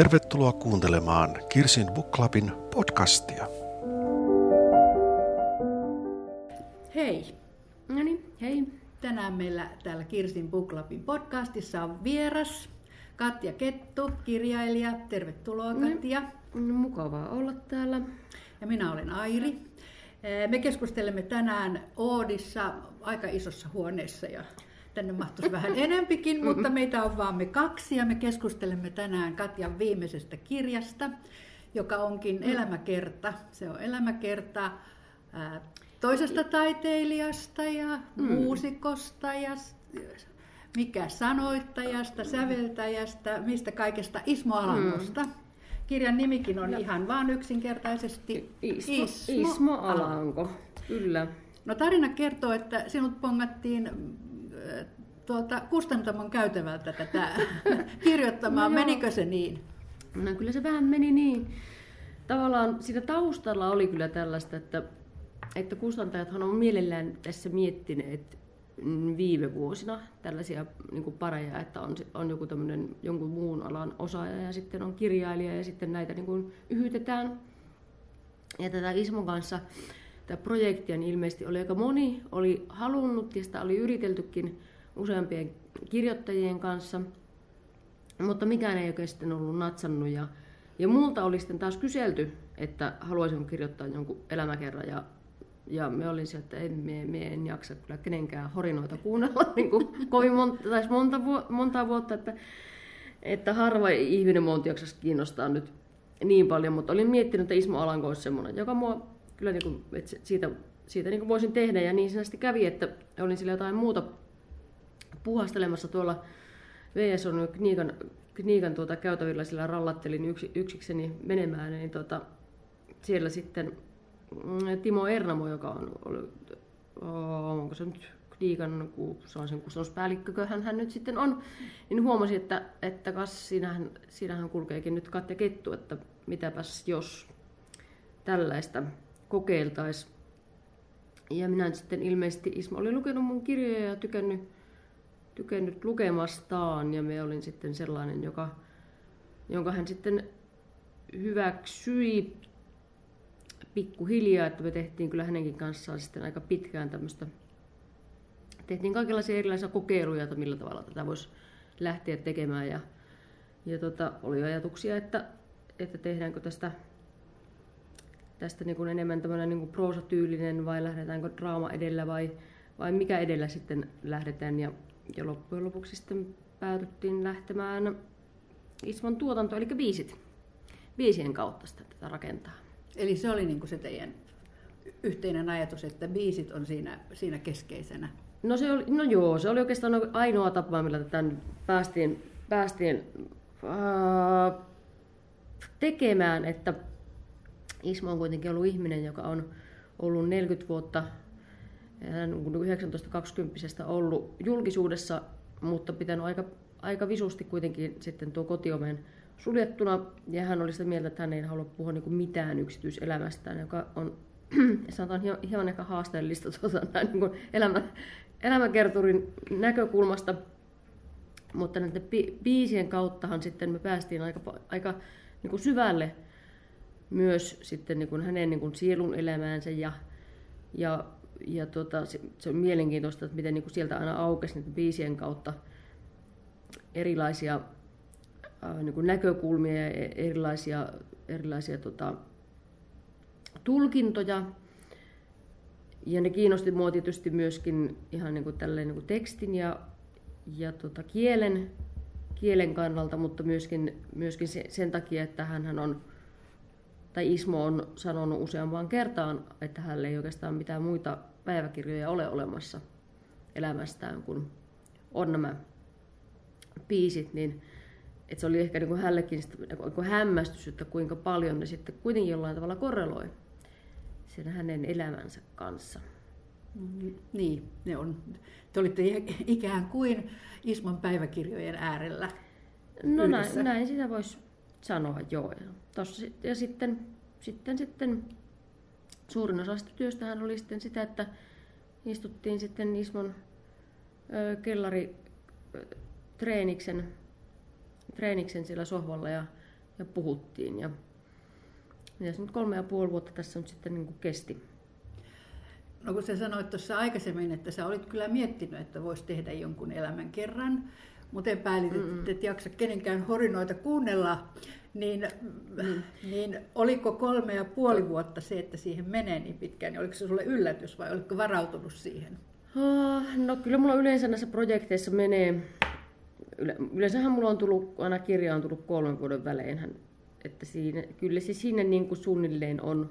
Tervetuloa kuuntelemaan Kirsin Book Clubin podcastia. Hei. No niin, hei. Tänään meillä täällä Kirsin Book Clubin podcastissa on vieras Katja Kettu, kirjailija. Tervetuloa Mm. Katja. No, mukavaa olla täällä. Ja minä olen Airi. Me keskustelemme tänään Oodissa aika isossa huoneessa ja tänne mahtuisi vähän enempikin, mutta meitä on vaan me kaksi ja me keskustelemme tänään Katjan viimeisestä kirjasta, joka onkin elämäkerta. Se on elämäkerta ää, toisesta taiteilijasta ja muusikosta ja mikä sanoittajasta, säveltäjästä, mistä kaikesta Ismo Alangosta. Kirjan nimikin on ihan vaan yksinkertaisesti Ismo, Ismo Alanko, kyllä. No tarina kertoo, että sinut pongattiin tuolta kustantamon käytävältä tätä kirjoittamaan. No joo. Menikö se niin? No kyllä se vähän meni niin. Tavallaan siinä taustalla oli kyllä tällaista, että, että kustantajathan on mielellään tässä miettineet viime vuosina tällaisia niin pareja, että on, on joku tämmöinen jonkun muun alan osaaja ja sitten on kirjailija ja sitten näitä niin kuin yhytetään. Ja tätä Ismon kanssa tämä projektia niin ilmeisesti oli aika moni, oli halunnut ja sitä oli yriteltykin useampien kirjoittajien kanssa, mutta mikään ei oikein sitten ollut natsannut. Ja, ja multa oli sitten taas kyselty, että haluaisin kirjoittaa jonkun elämäkerran. Ja ja me olin sieltä, että en, me, me en jaksa kyllä kenenkään horinoita kuunnella. Niin kuin kovin monta, tai monta, monta vuotta, että, että harva ihminen monta jaksaisi kiinnostaa nyt niin paljon, mutta olin miettinyt, että Ismo Alanko olisi semmoinen, joka mua kyllä niin kuin, että siitä, siitä niin kuin voisin tehdä. Ja niin sitten kävi, että olin sillä jotain muuta puhastelemassa tuolla VS on Kniikan, Kniikan tuota käytävillä, sillä rallattelin yksi, yksikseni menemään, niin tota, siellä sitten mm, Timo Ernamo, joka on ollut, oh, onko se nyt Kniikan, ku- se on sen hän, hän nyt sitten on, niin huomasi, että, että kas, siinähän, siinähän kulkeekin nyt Katja Kettu, että mitäpäs jos tällaista kokeiltaisiin. Ja minä sitten ilmeisesti, Isma oli lukenut mun kirjoja ja tykännyt, tykännyt lukemastaan ja me olin sitten sellainen, joka, jonka hän sitten hyväksyi pikkuhiljaa, että me tehtiin kyllä hänenkin kanssaan sitten aika pitkään tämmöistä, tehtiin kaikenlaisia erilaisia kokeiluja, että millä tavalla tätä voisi lähteä tekemään ja, ja tota, oli ajatuksia, että, että tehdäänkö tästä tästä niin kuin enemmän tämmöinen niin kuin proosatyylinen vai lähdetäänkö draama edellä vai, vai mikä edellä sitten lähdetään. Ja, ja loppujen lopuksi sitten päädyttiin lähtemään Ismon tuotanto, eli biisit. Biisien kautta sitä tätä rakentaa. Eli se oli niin kuin se teidän yhteinen ajatus, että biisit on siinä, siinä keskeisenä. No, se oli, no joo, se oli oikeastaan ainoa tapa, millä tätä päästiin, päästiin ää, tekemään, että Ismo on kuitenkin ollut ihminen, joka on ollut 40 vuotta, hän on 19-20 ollut julkisuudessa, mutta pitänyt aika, aika visusti kuitenkin sitten tuo kotiomen suljettuna. Ja hän oli sitä mieltä, että hän ei halua puhua niin mitään yksityiselämästään, joka on sanotaan hieman, ehkä haasteellista tuota, näin niin elämä, elämäkerturin näkökulmasta. Mutta näiden bi- biisien kauttahan sitten me päästiin aika, aika niin kuin syvälle myös sitten niin kuin hänen niin kuin sielun elämäänsä ja, ja, ja tota, se, se on mielenkiintoista, että miten niin kuin sieltä aina aukesi niiden biisien kautta erilaisia ää, niin kuin näkökulmia ja e- erilaisia, erilaisia tota, tulkintoja. Ja ne kiinnosti mua tietysti myöskin ihan niin kuin tälleen niin kuin tekstin ja, ja tota kielen, kielen kannalta, mutta myöskin, myöskin se, sen takia, että hän on, tai Ismo on sanonut useampaan kertaan, että hänellä ei oikeastaan mitään muita päiväkirjoja ole olemassa elämästään kuin on nämä biisit, niin että se oli ehkä niin kuin hänellekin sitä, niin hämmästys, että kuinka paljon ne sitten kuitenkin jollain tavalla korreloi sen hänen elämänsä kanssa. Niin, ne on, te olitte ikään kuin Ismon päiväkirjojen äärellä. No yhdessä. näin, näin sitä voisi sanoa, joo. Ja, tossa, ja sitten, sitten, sitten suurin osa sitä työstähän oli sitten sitä, että istuttiin sitten Ismon ö, kellari treeniksen, treeniksen siellä sohvalla ja, ja puhuttiin. Ja, ja nyt kolme ja puoli vuotta tässä nyt sitten niin kuin kesti. No kun sä sanoit tuossa aikaisemmin, että sä olit kyllä miettinyt, että voisi tehdä jonkun elämän kerran, mutta päälit, että et jaksa kenenkään horinoita kuunnella, niin, mm. niin oliko kolme ja puoli vuotta se, että siihen menee niin pitkään, niin oliko se sulle yllätys vai oliko varautunut siihen? Ah, no kyllä mulla yleensä näissä projekteissa menee, yleensähän mulla on tullut, aina kirja on tullut kolmen vuoden välein, että siinä, kyllä se sinne niin kuin suunnilleen on,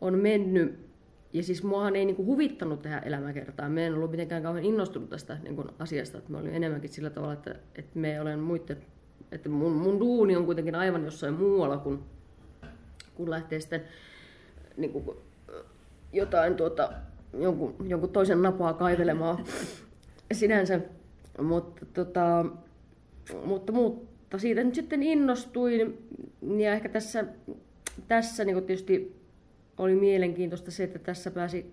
on mennyt, ja siis muahan ei niin kuin huvittanut tehdä elämäkertaa. Mä en ollut mitenkään kauhean innostunut tästä niin kuin asiasta. Että mä olin enemmänkin sillä tavalla, että, että me olen muiden, että mun, mun duuni on kuitenkin aivan jossain muualla, kun, kun lähtee sitten niin kuin, jotain tuota, jonkun, jonkun toisen napaa kaivelemaan sinänsä. Mutta, tota, mutta, mutta siitä nyt sitten innostuin ja ehkä tässä, tässä niin tietysti oli mielenkiintoista se, että tässä pääsi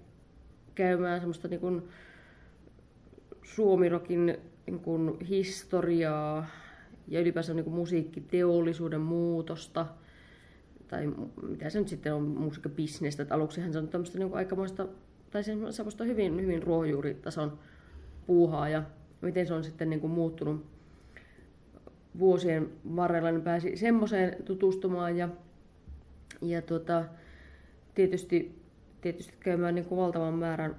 käymään semmoista niin kuin suomirokin niin kuin historiaa ja ylipäänsä niin kuin musiikkiteollisuuden muutosta, tai mitä se nyt sitten on, musiikkabisnestä, että aluksihan se on tämmöistä niin aikamoista, tai semmoista hyvin, hyvin ruohonjuuritason puuhaa, ja miten se on sitten niin kuin muuttunut vuosien varrella, niin pääsi semmoiseen tutustumaan, ja, ja tuota, tietysti, tietysti käymään niin kuin valtavan määrän,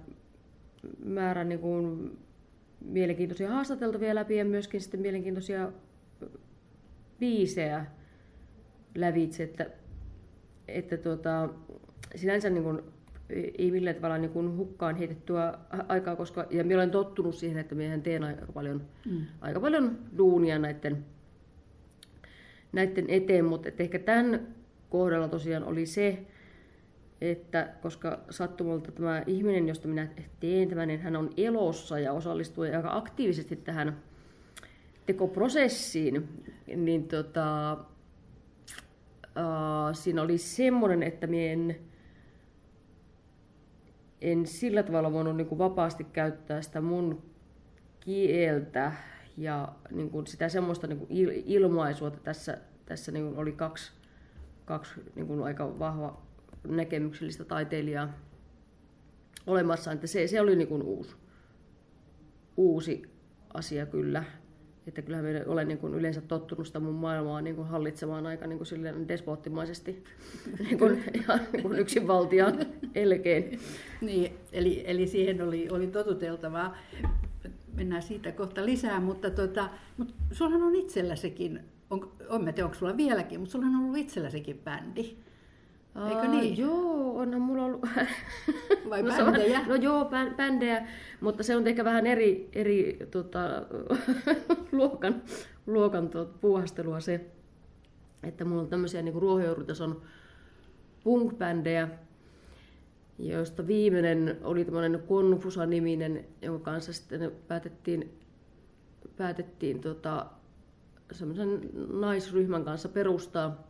määrän niin kuin mielenkiintoisia haastateltavia läpi ja myöskin sitten mielenkiintoisia biisejä lävitse, että, että tuota, sinänsä niin kuin, ei millään tavalla niin kuin hukkaan heitettyä aikaa, koska ja minä olen tottunut siihen, että minä teen aika paljon, mm. aika paljon duunia näiden, näiden eteen, mutta että ehkä tämän kohdalla tosiaan oli se, että koska sattumalta tämä ihminen, josta minä teen tämän, niin hän on elossa ja osallistuu aika aktiivisesti tähän tekoprosessiin, niin tota, äh, siinä oli semmoinen, että minä en, en sillä tavalla voinut niin kuin vapaasti käyttää sitä mun kieltä ja niin kuin sitä semmoista niin kuin ilmaisua, että tässä, tässä niin kuin oli kaksi, kaksi niin kuin aika vahva näkemyksellistä taiteilijaa olemassa, että se, se oli niin kuin uusi, uusi asia kyllä. Että kyllähän me olen niin kuin yleensä tottunut sitä mun maailmaa niin kuin hallitsemaan aika niin kuin despoottimaisesti niin kuin, ihan niin kuin yksinvaltiaan elkein. Niin, eli, eli siihen oli, oli totuteltavaa. Mennään siitä kohta lisää, mutta, tota, mutta sullahan on itselläsekin, on, on mä tiedä, onko sulla vieläkin, mutta sulla on ollut itselläsekin bändi. Eikö niin? joo, onhan mulla ollut... Vai no, bändejä? no joo, bändejä, mutta se on ehkä vähän eri, eri tota, luokan, luokan tuot, puuhastelua se, että mulla on tämmöisiä niin ruohonjuuritason punk-bändejä, joista viimeinen oli tämmöinen Konfusa-niminen, jonka kanssa sitten päätettiin, päätettiin tota, semmoisen naisryhmän kanssa perustaa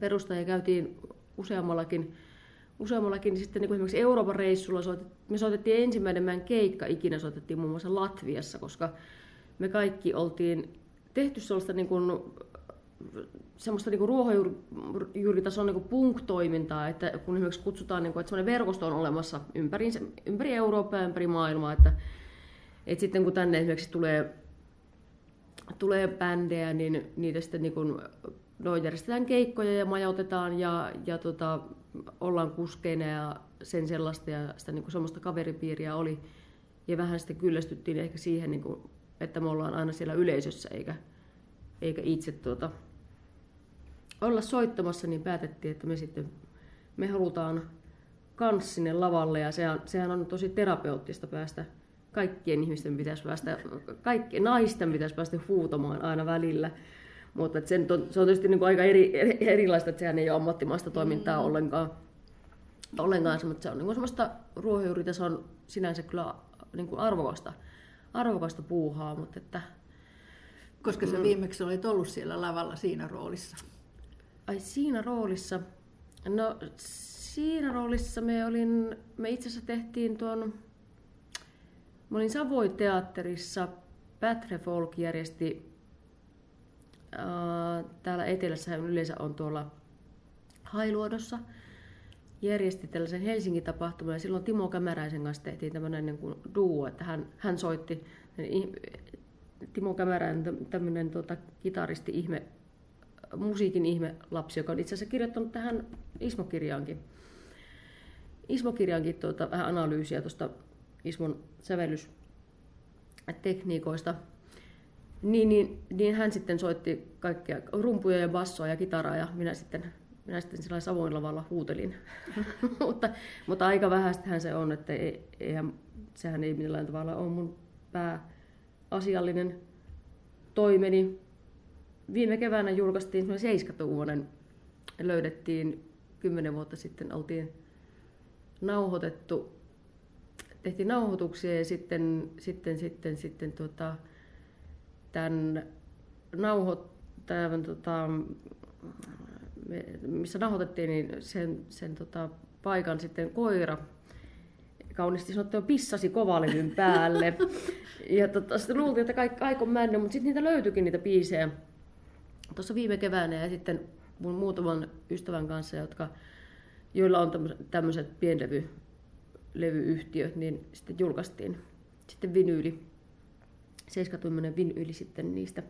perustaja käytiin useammallakin, useammallakin niin sitten niin kuin esimerkiksi Euroopan reissulla me soitettiin ensimmäinen meidän keikka ikinä soitettiin muun muassa Latviassa, koska me kaikki oltiin tehty sellaista niin kuin, semmoista niin ruohonjuuritason niin punk-toimintaa, että kun esimerkiksi kutsutaan, niin kuin, että semmoinen verkosto on olemassa ympäri, ympäri Eurooppaa ja ympäri maailmaa, että, että sitten kun tänne esimerkiksi tulee, tulee bändejä, niin niitä sitten niin kuin no, järjestetään keikkoja ja majautetaan ja, ja tota, ollaan kuskeina ja sen sellaista ja sitä niin kuin semmoista kaveripiiriä oli. Ja vähän sitten kyllästyttiin ehkä siihen, niin kuin, että me ollaan aina siellä yleisössä eikä, eikä itse tuota, olla soittamassa, niin päätettiin, että me sitten me halutaan kans sinne lavalle ja sehän, sehän on tosi terapeuttista päästä kaikkien ihmisten pitäisi päästä, kaikkien naisten pitäisi päästä huutamaan aina välillä. Mutta sen on, se on tietysti niin kuin aika eri, eri, erilaista, että sehän ei ole ammattimaista toimintaa mm. ollenkaan. ollenkaan mutta se on niin kuin semmoista ruohonjuuritason sinänsä kyllä niin kuin arvokasta, arvokasta puuhaa. Mutta että, Koska sä mm. viimeksi olet ollut siellä lavalla siinä roolissa? Ai siinä roolissa? No siinä roolissa me olin, me itse asiassa tehtiin tuon, mä olin Savoy teatterissa, Patre Folk järjesti täällä etelässä yleensä on tuolla Hailuodossa. Järjesti tällaisen Helsingin tapahtuman ja silloin Timo Kämäräisen kanssa tehtiin tämmöinen niin kuin duo, että hän, hän soitti Timo Kämäräinen, tämmöinen tota, kitaristi ihme, musiikin ihme lapsi, joka on itse asiassa kirjoittanut tähän Ismo-kirjaankin. Ismo-kirjaankin tuota, vähän analyysiä tuosta Ismon sävellystekniikoista. Niin, niin, niin, hän sitten soitti kaikkia rumpuja ja bassoa ja kitaraa ja minä sitten, minä sitten sillä Savoin lavalla huutelin. mutta, mutta aika vähästähän se on, että ei, eihän, sehän ei millään tavalla ole mun pääasiallinen toimeni. Viime keväänä julkaistiin seiskatuumonen. Löydettiin kymmenen vuotta sitten, oltiin nauhoitettu, tehtiin nauhoituksia ja sitten, sitten, sitten, sitten tuota, tämän nauho, tämän, tota, me, missä nauhoitettiin, niin sen, sen tota, paikan sitten koira kauniisti sanottu, pissasi kovalevyn päälle. ja tota, sitten luultiin, että kaikki aikon mennyt, mutta sitten niitä löytyikin niitä biisejä. Tuossa viime keväänä ja sitten mun muutaman ystävän kanssa, jotka, joilla on tämmöiset pienlevyyhtiöt, niin sitten julkaistiin sitten vinyyli 70 vinyyli sitten niistä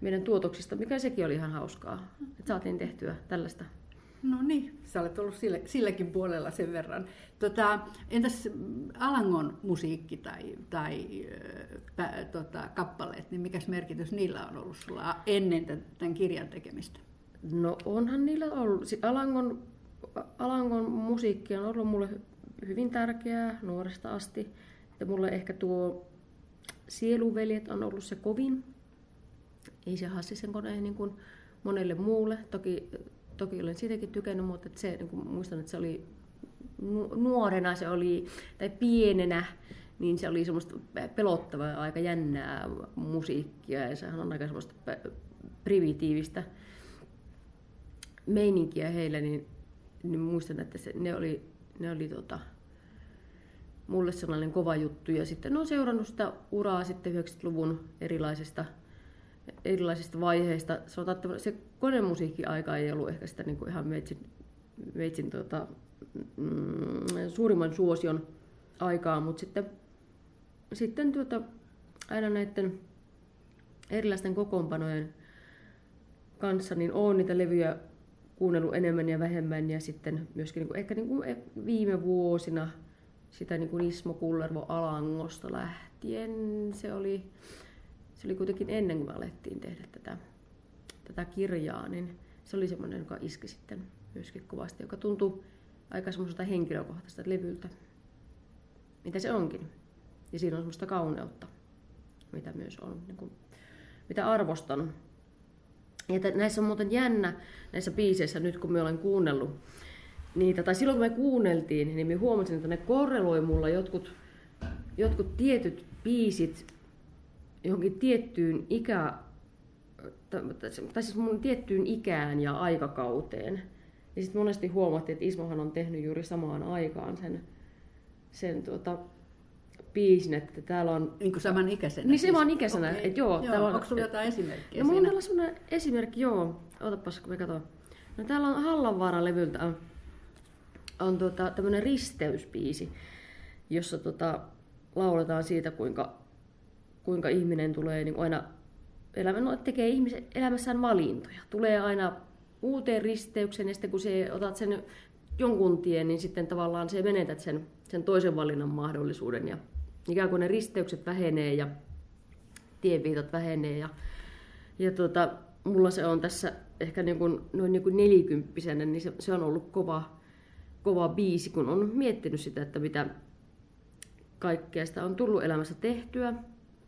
meidän tuotoksista, mikä sekin oli ihan hauskaa, että saatiin tehtyä tällaista. No niin, sä olet ollut sille, silläkin puolella sen verran. Tota, entäs Alangon musiikki tai, tai pä, tota, kappaleet, niin mikä merkitys niillä on ollut sulla ennen tämän, kirjan tekemistä? No onhan niillä ollut. Alangon, Alangon musiikki on ollut mulle hyvin tärkeää nuoresta asti. Ja mulle ehkä tuo Sieluveljet on ollut se kovin. Ei se Hassisen kone niin kuin monelle muulle. Toki, toki olen siitäkin tykännyt, mutta se, niin kuin muistan, että se oli nuorena se oli, tai pienenä, niin se oli semmoista pelottavaa aika jännää musiikkia ja sehän on aika semmoista primitiivistä meininkiä heillä, niin, niin muistan, että se, ne oli, ne oli tota, mulle sellainen kova juttu. Ja sitten olen seurannut sitä uraa sitten 90-luvun erilaisista, erilaisista vaiheista. Sanotaan, että se konemusiikki-aika ei ollut ehkä sitä niin kuin ihan meitsin, meitsin tota, mm, suurimman suosion aikaa, mutta sitten, sitten tuota, aina näiden erilaisten kokoonpanojen kanssa niin olen niitä levyjä kuunnellut enemmän ja vähemmän ja sitten myöskin niin kuin, ehkä niin kuin viime vuosina sitä niin kuin Ismo Kullervo Alangosta lähtien. Se oli, se oli kuitenkin ennen kuin me alettiin tehdä tätä, tätä kirjaa, niin se oli semmoinen, joka iski sitten myöskin kovasti, joka tuntui aika semmoiselta henkilökohtaista levyltä, mitä se onkin. Ja siinä on semmoista kauneutta, mitä myös on, niin kuin, mitä arvostan. Ja näissä on muuten jännä, näissä biiseissä nyt kun me olen kuunnellut, niitä, tai silloin kun me kuunneltiin, niin me huomasin, että ne korreloi mulla jotkut, jotkut tietyt biisit johonkin tiettyyn ikä, tai siis mun tiettyyn ikään ja aikakauteen. Ja sitten monesti huomattiin, että Ismohan on tehnyt juuri samaan aikaan sen, sen tuota, biisin, että täällä on... Niin kuin saman ikäisenä? Niin siis. saman ikäisenä, okay. että joo. joo on, onko sulla jotain esimerkkiä No mulla on sellainen esimerkki, joo. Otapas, kun me katsotaan. No täällä on Hallanvaara-levyltä on tota, tämmöinen risteyspiisi, jossa tota, lauletaan siitä, kuinka, kuinka ihminen tulee niin aina elämä, no, tekee ihmisen elämässään valintoja. Tulee aina uuteen risteykseen ja sitten kun se otat sen jonkun tien, niin sitten tavallaan se menetät sen, sen toisen valinnan mahdollisuuden ja ikään kuin ne risteykset vähenee ja tienviitat vähenee ja, ja tuota, mulla se on tässä ehkä niin kuin, noin niin kuin nelikymppisenä, niin se, se on ollut kova, kova biisi, kun on miettinyt sitä, että mitä kaikkea sitä on tullut elämässä tehtyä,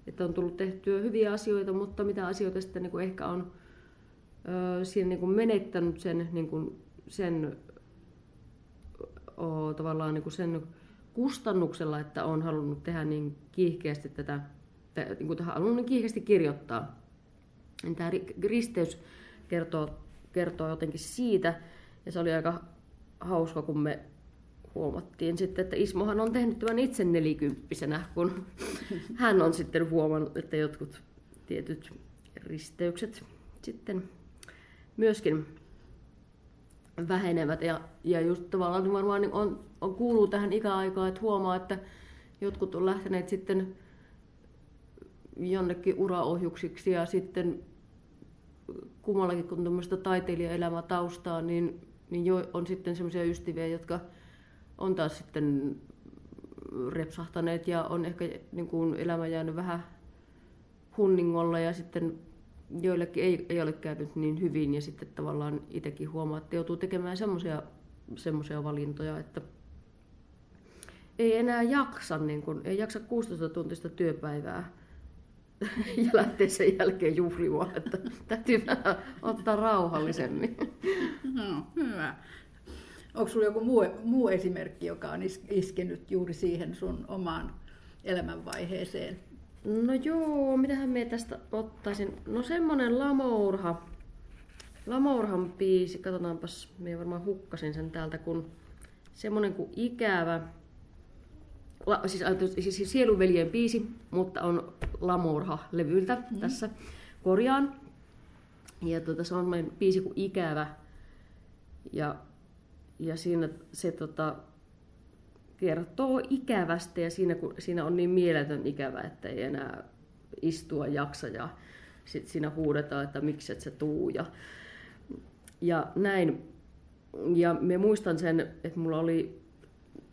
että on tullut tehtyä hyviä asioita, mutta mitä asioita sitten niin kuin ehkä on ö, siinä niin kuin menettänyt sen, niin kuin sen o, tavallaan niin kuin sen kustannuksella, että on halunnut tehdä niin kiihkeästi tätä, niin kuin halunnut niin kiihkeästi kirjoittaa. Tämä risteys kertoo, kertoo jotenkin siitä, ja se oli aika hauska, kun me huomattiin sitten, että Ismohan on tehnyt tämän itse nelikymppisenä, kun hän on sitten huomannut, että jotkut tietyt risteykset sitten myöskin vähenevät. Ja, ja just tavallaan varmaan on, on kuuluu tähän ikäaikaan, että huomaa, että jotkut on lähteneet sitten jonnekin uraohjuksiksi ja sitten kummallakin kun tämmöistä taiteilijaelämää taustaa, niin, niin jo on sitten semmoisia ystäviä, jotka on taas sitten repsahtaneet ja on ehkä niin kuin elämä jäänyt vähän hunningolla ja sitten joillekin ei, ei ole käynyt niin hyvin ja sitten tavallaan itsekin huomaa, että joutuu tekemään semmoisia semmoisia valintoja, että ei enää jaksa, niin kun, ei jaksa 16 tuntista työpäivää ja lähtee sen jälkeen juhlimaan, että täytyy vähän ottaa rauhallisemmin. No, hyvä. Onko sinulla joku muu, muu esimerkki, joka on iskenyt juuri siihen sun omaan elämänvaiheeseen? No joo, mitähän me tästä ottaisin? No semmonen Lamourha. Lamourhan biisi, katsotaanpas, me varmaan hukkasin sen täältä, kun semmonen kuin Ikävä, la, siis, siis, siis Sieluveljen biisi, mutta on Lamourha-levyltä mm-hmm. tässä korjaan. Ja tuota, se on meidän biisi kuin Ikävä. Ja, ja siinä se tota, kertoo ikävästä ja siinä, kun, siinä on niin mieletön ikävä, että ei enää istua jaksa ja sitten siinä huudetaan, että miksi et sä tuu ja, ja näin. Ja me muistan sen, että mulla oli,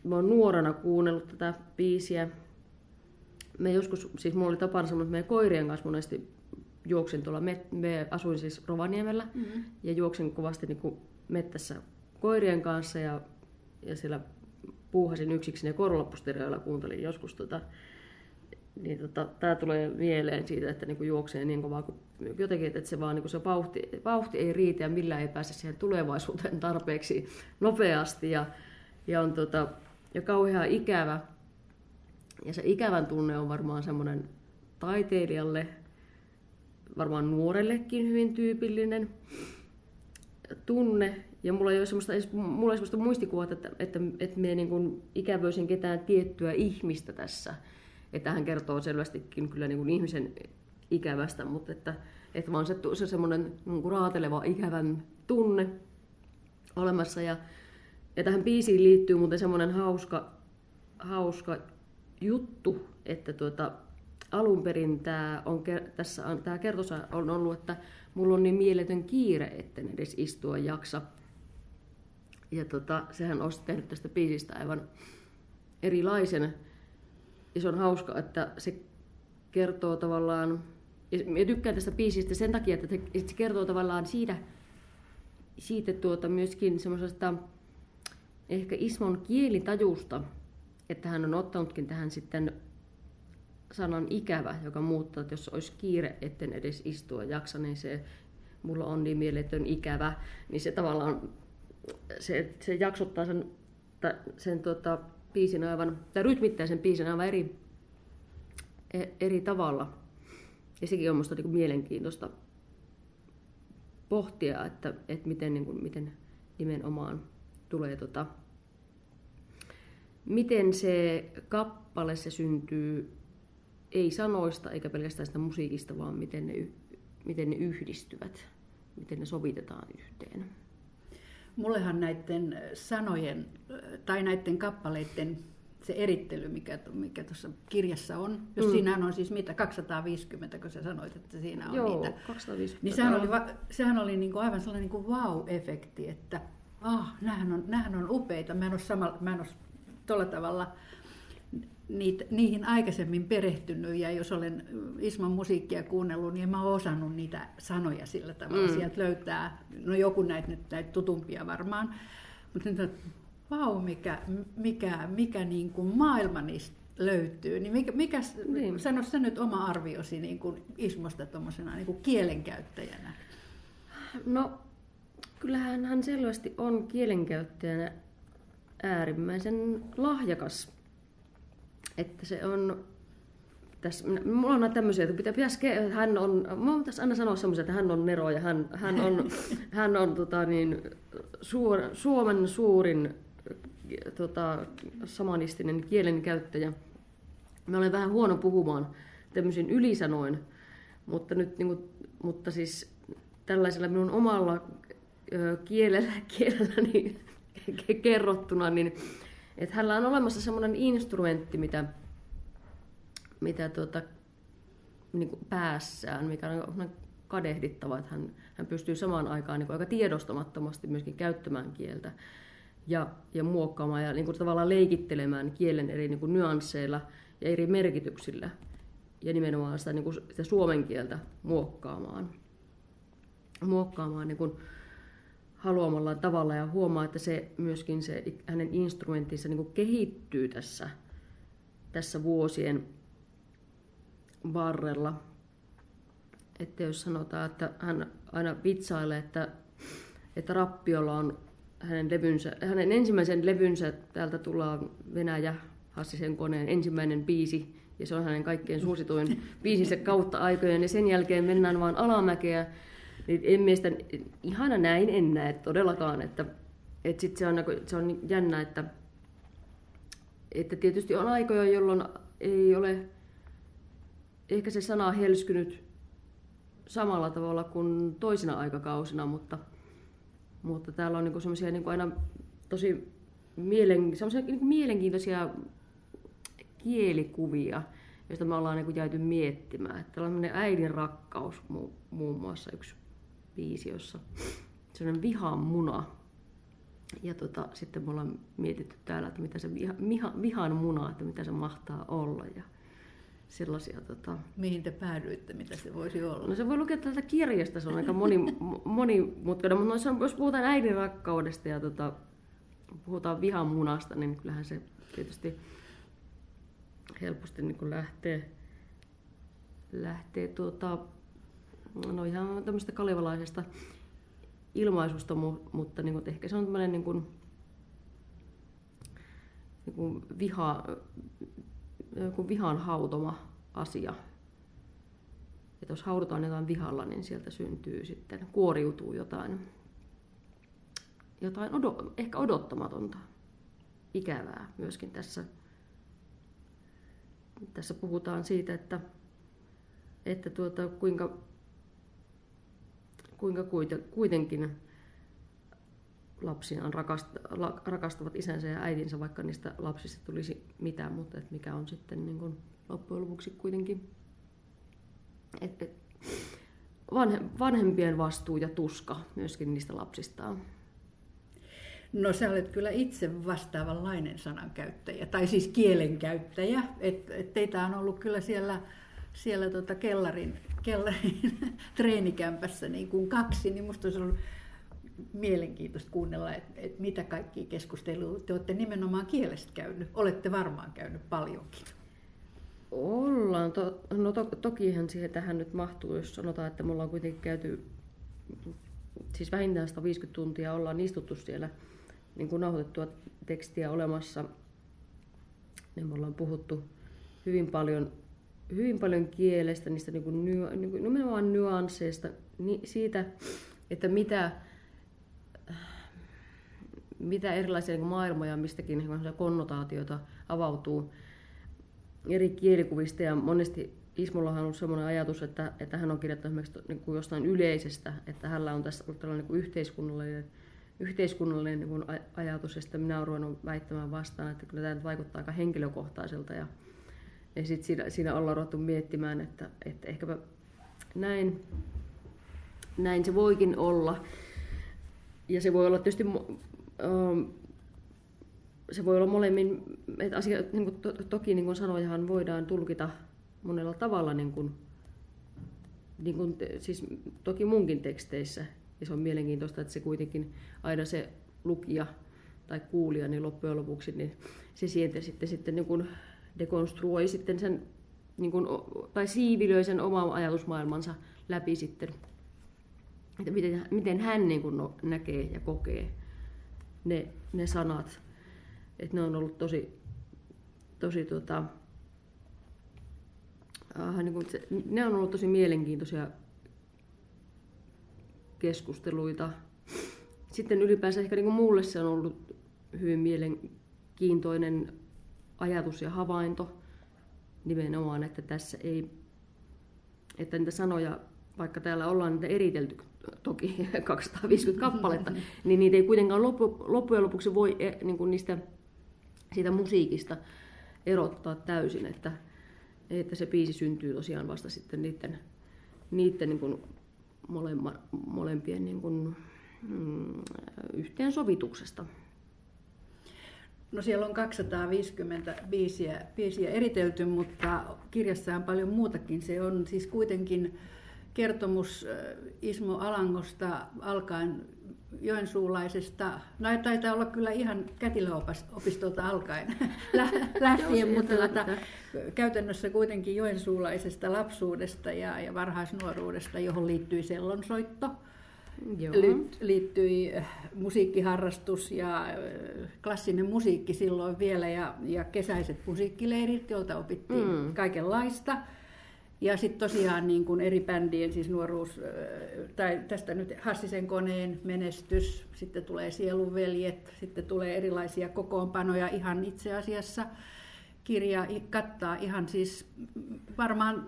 mä oon nuorena kuunnellut tätä biisiä. Me joskus, siis mulla oli tapana semmoinen, että meidän koirien kanssa monesti juoksin tuolla, me, me asuin siis Rovaniemellä mm-hmm. ja juoksin kovasti niin kuin mettässä koirien kanssa ja, ja siellä puuhasin yksiksi ja korulappustereoilla kuuntelin joskus tota, niin tota, tämä tulee mieleen siitä, että niinku juoksee niin kovaa kuin jotenkin, että se vaan niinku se vauhti, vauhti ei riitä ja millään ei pääse siihen tulevaisuuteen tarpeeksi nopeasti ja, ja on tota, ja kauhean ikävä. Ja se ikävän tunne on varmaan semmoinen taiteilijalle, varmaan nuorellekin hyvin tyypillinen tunne, ja mulla ei ole semmoista, mulla ei semmoista muistikuvaa, että, että, että me niin ikävöisin ketään tiettyä ihmistä tässä. Että hän kertoo selvästikin kyllä niin kuin ihmisen ikävästä, mutta että, että vaan se, se semmoinen niin kuin raateleva ikävän tunne olemassa. Ja, ja tähän biisiin liittyy muuten semmoinen hauska, hauska juttu, että tuota, alun perin tämä, on, tässä on, tämä kertosa on ollut, että mulla on niin mieletön kiire, etten edes istua jaksa. Ja tota, sehän olisi tehnyt tästä biisistä aivan erilaisen. Ja se on hauska, että se kertoo tavallaan, ja tykkään tästä biisistä sen takia, että se kertoo tavallaan siitä, siitä tuota myöskin semmoisesta ehkä Ismon kielitajusta, että hän on ottanutkin tähän sitten sanan ikävä, joka muuttaa, että jos olisi kiire, etten edes istua jaksa, niin se mulla on niin mieletön ikävä, niin se tavallaan se, se jaksottaa sen, sen tota, biisin aivan, tai rytmittää sen biisin aivan eri, e, eri tavalla. Ja sekin on minusta niin mielenkiintoista pohtia, että, että miten, niin kuin, miten nimenomaan tulee tota, miten se kappale se syntyy ei sanoista eikä pelkästään sitä musiikista, vaan miten ne, miten ne yhdistyvät, miten ne sovitetaan yhteen. Mullehan näiden sanojen tai näiden kappaleiden se erittely, mikä, mikä tuossa kirjassa on, jos mm. siinä on siis mitä, 250, kun sä sanoit, että siinä on Joo, niitä. 250. Niin sehän oli, sehän oli niin kuin aivan sellainen niin kuin wow-efekti, että ah, nämähän on, nämähän on upeita. Mä en ole, samalla, mä en ole tuolla tavalla niitä, niihin aikaisemmin perehtynyt ja jos olen Isman musiikkia kuunnellut, niin mä oon osannut niitä sanoja sillä tavalla. Mm. Sieltä löytää, no joku näitä, näitä tutumpia varmaan, mutta nyt vau, mikä, mikä, mikä niin kuin maailma niistä löytyy. Niin mikä, mikä niin. sano sä nyt oma arviosi niin kuin Ismosta tuommoisena niin kuin kielenkäyttäjänä? No, kyllähän hän selvästi on kielenkäyttäjänä äärimmäisen lahjakas että se on tässä, mulla on tämmöisiä, että pitää, pitäisi, hän on, mä pitäisi aina sanoa semmoisia, että hän on Nero ja hän, hän on, hän on tota, niin, suor, Suomen suurin tota, samanistinen kielenkäyttäjä. Mä olen vähän huono puhumaan tämmöisin ylisanoin, mutta, nyt, niin kuin, mutta siis tällaisella minun omalla ö, kielellä, kielelläni kerrottuna, niin että hänellä on olemassa semmoinen instrumentti, mitä, mitä tuota, niin kuin päässään, mikä on kadehdittava, että hän, hän pystyy samaan aikaan niin kuin aika tiedostamattomasti myöskin käyttämään kieltä ja, ja muokkaamaan ja niin kuin tavallaan leikittelemään kielen eri niin kuin nyansseilla ja eri merkityksillä ja nimenomaan sitä, niin kuin sitä suomen kieltä muokkaamaan, muokkaamaan niin kuin haluamalla tavalla ja huomaa, että se myöskin se hänen instrumenttinsa niin kehittyy tässä, tässä vuosien varrella. Että jos sanotaan, että hän aina vitsailee, että, että Rappiolla on hänen, levynsä, hänen ensimmäisen levynsä, täältä tullaan Venäjä, Hassisen koneen ensimmäinen biisi, ja se on hänen kaikkein suosituin biisinsä kautta aikojen, ja sen jälkeen mennään vaan alamäkeä, niin en mielestä, ihana näin en näe todellakaan, että, että sit se, on, se on jännä, että, että tietysti on aikoja, jolloin ei ole ehkä se sana helskynyt samalla tavalla kuin toisina aikakausina, mutta, mutta täällä on niin semmoisia niin aina tosi mielen, niin mielenkiintoisia kielikuvia, joista me ollaan niin jääty miettimään. Että on äidin rakkaus muun muassa yksi biisi, jossa sellainen vihan muna. Ja tota, sitten me ollaan mietitty täällä, että mitä se viha, viha, vihan muna, että mitä se mahtaa olla. Ja sellaisia, tota... Mihin te päädyitte, mitä se voisi olla? No se voi lukea täältä kirjasta, se on aika moni, monimutkainen, mutta jos puhutaan äidin rakkaudesta ja tota, puhutaan vihan munasta, niin kyllähän se tietysti helposti niin lähtee, lähtee tuota, no ihan tämmöistä kalevalaisesta ilmaisusta, mutta niin kuin, ehkä se on tämmöinen niin kuin, niin kuin viha, joku vihan hautoma asia. Että jos haudutaan jotain vihalla, niin sieltä syntyy sitten, kuoriutuu jotain, jotain odo, ehkä odottamatonta, ikävää myöskin tässä. Tässä puhutaan siitä, että, että tuota, kuinka kuinka kuitenkin lapsiaan rakastavat isänsä ja äidinsä, vaikka niistä lapsista tulisi mitään, mutta että mikä on sitten niin kuin loppujen lopuksi kuitenkin että vanhempien vastuu ja tuska myöskin niistä lapsistaan. No sä olet kyllä itse vastaavanlainen sanankäyttäjä, tai siis kielenkäyttäjä. Et, et teitä on ollut kyllä siellä, siellä tota kellarin kellarin treenikämpässä niin kuin kaksi, niin musta olisi ollut mielenkiintoista kuunnella, että, että mitä kaikkia keskusteluja te olette nimenomaan kielestä käynyt. Olette varmaan käynyt paljonkin. Ollaan. To, no to, tokihan siihen tähän nyt mahtuu, jos sanotaan, että me ollaan kuitenkin käyty siis vähintään 150 tuntia ollaan istuttu siellä niin kuin nauhoitettua tekstiä olemassa. Niin me ollaan puhuttu hyvin paljon hyvin paljon kielestä, niistä niin kuin, niin kuin, nimenomaan nyansseista, niin siitä, että mitä, mitä erilaisia niin maailmoja mistäkin niin konnotaatioita avautuu eri kielikuvista. Ja monesti Ismolla on ollut sellainen ajatus, että, että hän on kirjoittanut esimerkiksi niin kuin jostain yleisestä, että hänellä on tässä ollut tällainen niin yhteiskunnallinen, yhteiskunnallinen niin kuin ajatus, ja sitten minä olen ruvennut väittämään vastaan, että kyllä tämä vaikuttaa aika henkilökohtaiselta. Ja, ja sitten siinä, siinä ollaan ruvettu miettimään, että, että ehkäpä näin, näin se voikin olla. Ja se voi olla tietysti, ähm, se voi olla molemmin, että asia, niin kuin to, toki niin kuin sanojahan voidaan tulkita monella tavalla, niin kuin, niin kuin, siis toki munkin teksteissä. Ja se on mielenkiintoista, että se kuitenkin aina se lukija tai kuulija, niin loppujen lopuksi niin se sitten, sitten niin kuin dekonstruoi sitten sen, niin kuin, tai siivilöi sen oman ajatusmaailmansa läpi sitten, että miten, miten hän niin kuin, no, näkee ja kokee ne, ne sanat. Että ne on ollut tosi, tosi tota, äh, niin kuin se, ne on ollut tosi mielenkiintoisia keskusteluita. Sitten ylipäänsä ehkä niin kuin mulle se on ollut hyvin mielenkiintoinen ajatus ja havainto nimenomaan, että tässä ei, että niitä sanoja vaikka täällä ollaan niitä eritelty toki 250 kappaletta, niin niitä ei kuitenkaan loppu, loppujen lopuksi voi e, niin kuin niistä, siitä musiikista erottaa täysin, että, että se biisi syntyy tosiaan vasta sitten niiden, niiden niin kuin molemma, molempien niin kuin, mm, yhteensovituksesta. No siellä on 250 biisiä, biisiä eritelty, mutta kirjassa on paljon muutakin. Se on siis kuitenkin kertomus Ismo Alangosta alkaen joensuulaisesta, no taitaa olla kyllä ihan kätilöopistolta alkaen lähtien, mutta tuota, käytännössä kuitenkin joensuulaisesta lapsuudesta ja, ja varhaisnuoruudesta, johon liittyi sellonsoitto. Joo. liittyi musiikkiharrastus ja klassinen musiikki silloin vielä ja, ja kesäiset musiikkileirit, joilta opittiin mm. kaikenlaista. Ja sitten tosiaan niin kuin eri bändien, siis nuoruus, tai tästä nyt Hassisen koneen menestys, sitten tulee Sielunveljet, sitten tulee erilaisia kokoonpanoja ihan itse asiassa. Kirja kattaa ihan siis varmaan